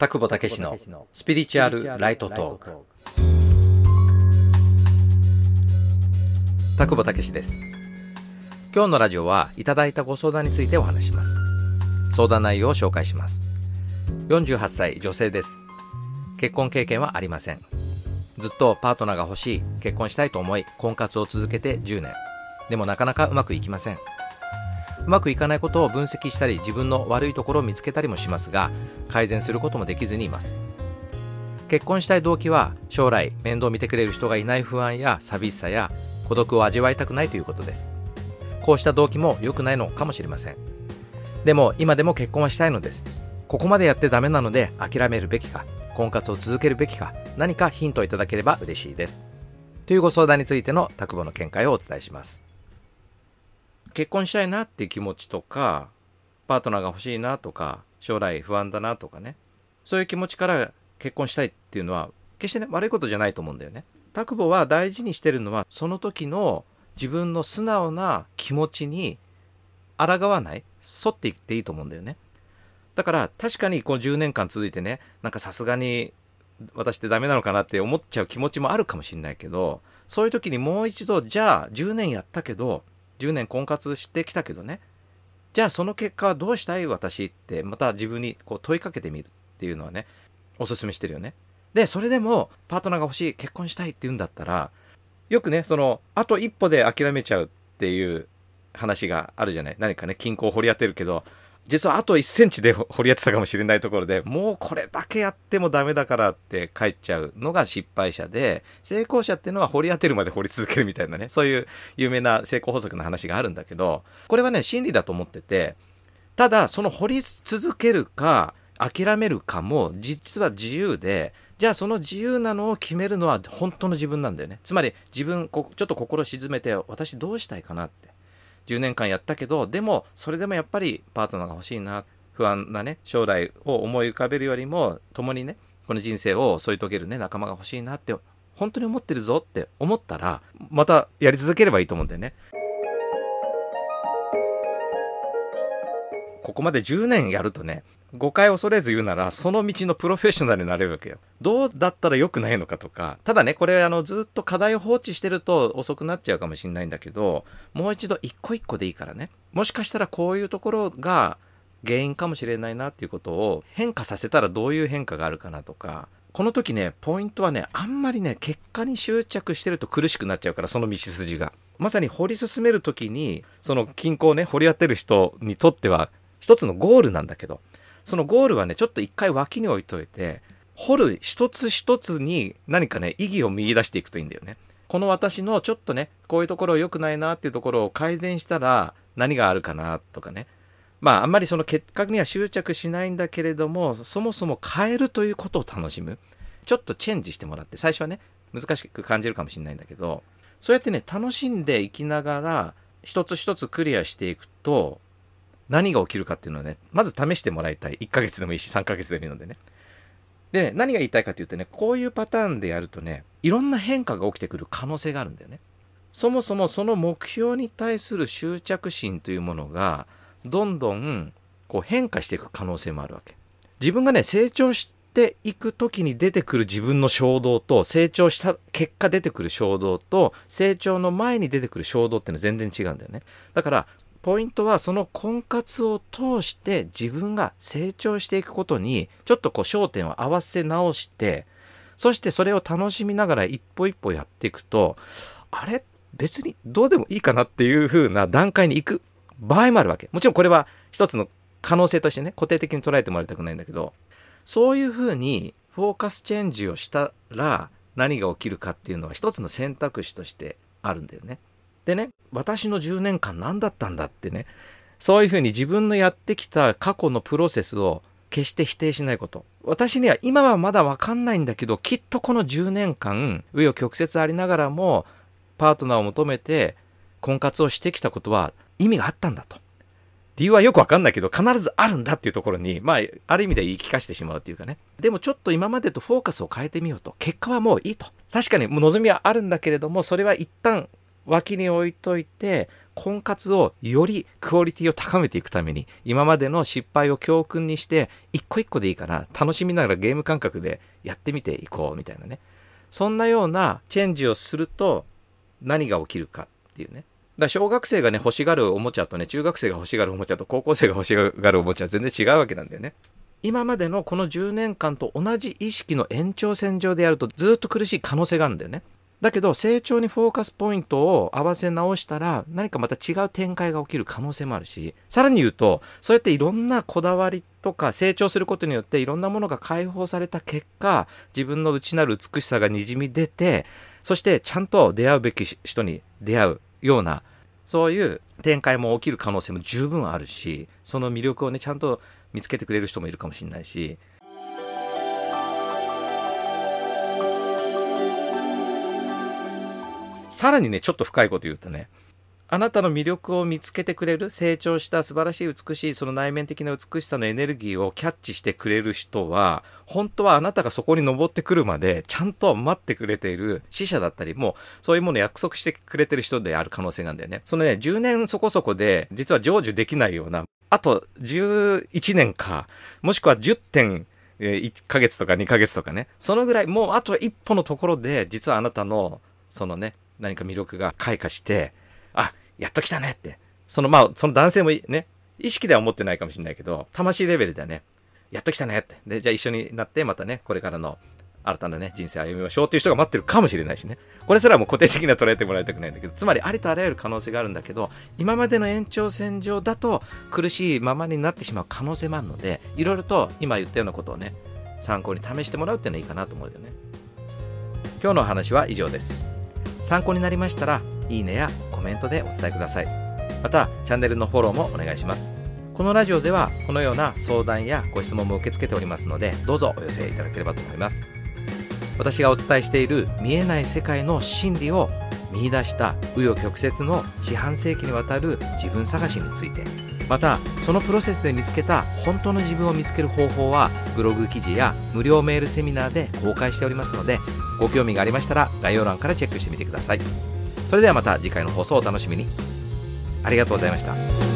田久保武史のスピリチュアルライトトーク田久保武史です。今日のラジオはいただいたご相談についてお話します。相談内容を紹介します。48歳女性です。結婚経験はありません。ずっとパートナーが欲しい結婚したいと思い婚活を続けて10年。でもなかなかうまくいきません。うまくいかないことを分析したり自分の悪いところを見つけたりもしますが改善することもできずにいます。結婚したい動機は将来面倒を見てくれる人がいない不安や寂しさや孤独を味わいたくないということです。こうした動機も良くないのかもしれません。でも今でも結婚はしたいのです。ここまでやってダメなので諦めるべきか婚活を続けるべきか何かヒントをいただければ嬉しいです。というご相談についての拓保の見解をお伝えします。結婚したいなっていう気持ちとかパートナーが欲しいなとか将来不安だなとかねそういう気持ちから結婚したいっていうのは決してね悪いことじゃないと思うんだよね。拓保は大事にしてるのはその時の自分の素直な気持ちに抗わない沿っていっていいと思うんだよね。だから確かにこの10年間続いてねなんかさすがに私ってダメなのかなって思っちゃう気持ちもあるかもしれないけどそういう時にもう一度じゃあ10年やったけど10年婚活してきたけどね。じゃあその結果はどうしたい？私ってまた自分にこう問いかけてみるっていうのはねおすすめしてるよね。でそれでもパートナーが欲しい結婚したいって言うんだったらよくねそのあと一歩で諦めちゃうっていう話があるじゃない。何かね均衡を掘り当てるけど実はあと1センチで 掘り当てたかもしれないところでもうこれだけやってもダメだからって帰っちゃうのが失敗者で成功者っていうのは掘り当てるまで掘り続けるみたいなねそういう有名な成功法則の話があるんだけどこれはね真理だと思っててただその掘り続けるか諦めるかも実は自由でじゃあその自由なのを決めるのは本当の自分なんだよね。つまり自分ちょっと心沈めて私どうしたいかなって。10年間やったけどでもそれでもやっぱりパートナーが欲しいな不安なね将来を思い浮かべるよりも共にねこの人生を添い遂げるね仲間が欲しいなって本当に思ってるぞって思ったらまたやり続ければいいと思うんだよね。ここまで10年やるとね誤解を恐れず言うならその道のプロフェッショナルになれるわけよ。どうだったら良くないのかとかただねこれあのずっと課題を放置してると遅くなっちゃうかもしれないんだけどもう一度一個一個でいいからねもしかしたらこういうところが原因かもしれないなっていうことを変化させたらどういう変化があるかなとかこの時ねポイントはねあんまりね結果に執着してると苦しくなっちゃうからその道筋が。まさに掘り進める時にその均衡をね掘り当てる人にとっては一つのゴールなんだけどそのゴールはねちょっと一回脇に置いといて掘る一つ一つに何かね意義を見出していくといいんだよね。この私のちょっとねこういうところ良くないなっていうところを改善したら何があるかなとかねまああんまりその結果には執着しないんだけれどもそもそも変えるということを楽しむちょっとチェンジしてもらって最初はね難しく感じるかもしれないんだけどそうやってね楽しんでいきながら一つ一つクリアしていくと何が起きるかっていうのはね、まず試してもらいたい。1ヶ月でもいいし、3ヶ月でもいいのでね。で、何が言いたいかっていうとね、こういうパターンでやるとね、いろんな変化が起きてくる可能性があるんだよね。そもそもその目標に対する執着心というものが、どんどんこう変化していく可能性もあるわけ。自分がね、成長していく時に出てくる自分の衝動と、成長した結果出てくる衝動と、成長の前に出てくる衝動っていうのは全然違うんだよね。だから、ポイントはその婚活を通して自分が成長していくことにちょっとこう焦点を合わせ直してそしてそれを楽しみながら一歩一歩やっていくとあれ？別にどうでもいいかなっていう風な段階に行く場合もあるわけ。もちろんこれは一つの可能性としてね固定的に捉えてもらいたくないんだけど。そういう風にフォーカスチェンジをしたら何が起きるかっていうのは一つの選択肢としてあるんだよね。でね、私の10年間何だったんだってね、そういうふうに自分のやってきた過去のプロセスを決して否定しないこと。私には今はまだわかんないんだけど、きっとこの10年間、紆余曲折ありながらも、パートナーを求めて婚活をしてきたことは意味があったんだと。理由はよくわかんないけど、必ずあるんだっていうところに、まあ、ある意味で言い聞かせてしまうっていうかね。でもちょっと今までとフォーカスを変えてみようと。結果はもういいと。確かに望みはあるんだけれども、それは一旦脇に置いといて婚活をよりクオリティを高めていくために今までの失敗を教訓にして一個一個でいいから楽しみながらゲーム感覚でやってみていこうみたいなね。そんなようなチェンジをすると何が起きるかっていうね。だから小学生がね欲しがるおもちゃとね中学生が欲しがるおもちゃと高校生が欲しがるおもちゃは全然違うわけなんだよね。今までのこの10年間と同じ意識の延長線上でやるとずっと苦しい可能性があるんだよね。だけど成長にフォーカスポイントを合わせ直したら何かまた違う展開が起きる可能性もあるし、さらに言うと、そうやっていろんなこだわりとか成長することによっていろんなものが解放された結果、自分の内なる美しさがにじみ出て、そしてちゃんと出会うべき人に出会うような、そういう展開も起きる可能性も十分あるし、その魅力をね、ちゃんと見つけてくれる人もいるかもしれないし、さらにね、ちょっと深いこと言うとね、あなたの魅力を見つけてくれる、成長した素晴らしい美しい、その内面的な美しさのエネルギーをキャッチしてくれる人は、本当はあなたがそこに登ってくるまで、ちゃんと待ってくれている死者だったり、もうそういうものを約束してくれてる人である可能性なんだよね。そのね、10年そこそこで、実は成就できないような、あと11年か、もしくは10点、1ヶ月とか2ヶ月とかね、そのぐらい、もうあと一歩のところで、実はあなたの、そのね、何か魅力が開花して、あ、やっと来たねって。そのまあ、その男性もね、意識では思ってないかもしれないけど、魂レベルではね、やっと来たねって。で、じゃあ一緒になってまたね、これからの新たなね、人生歩みましょうっていう人が待ってるかもしれないしね。これすらも固定的な捉えてもらいたくないんだけど、つまりありとあらゆる可能性があるんだけど、今までの延長線上だと苦しいままになってしまう可能性もあるので、いろいろと今言ったようなことをね、参考に試してもらうっていうのはいいかなと思うよね。今日のお話は以上です。参考になりましたら、いいねやコメントでお伝えください。また、チャンネルのフォローもお願いします。このラジオでは、このような相談やご質問も受け付けておりますので、どうぞお寄せいただければと思います。私がお伝えしている見えない世界の真理を見出した紆余曲折の四半世紀にわたる自分探しについてまたそのプロセスで見つけた本当の自分を見つける方法はブログ記事や無料メールセミナーで公開しておりますのでご興味がありましたら概要欄からチェックしてみてください。それではまた次回の放送をお楽しみに。ありがとうございました。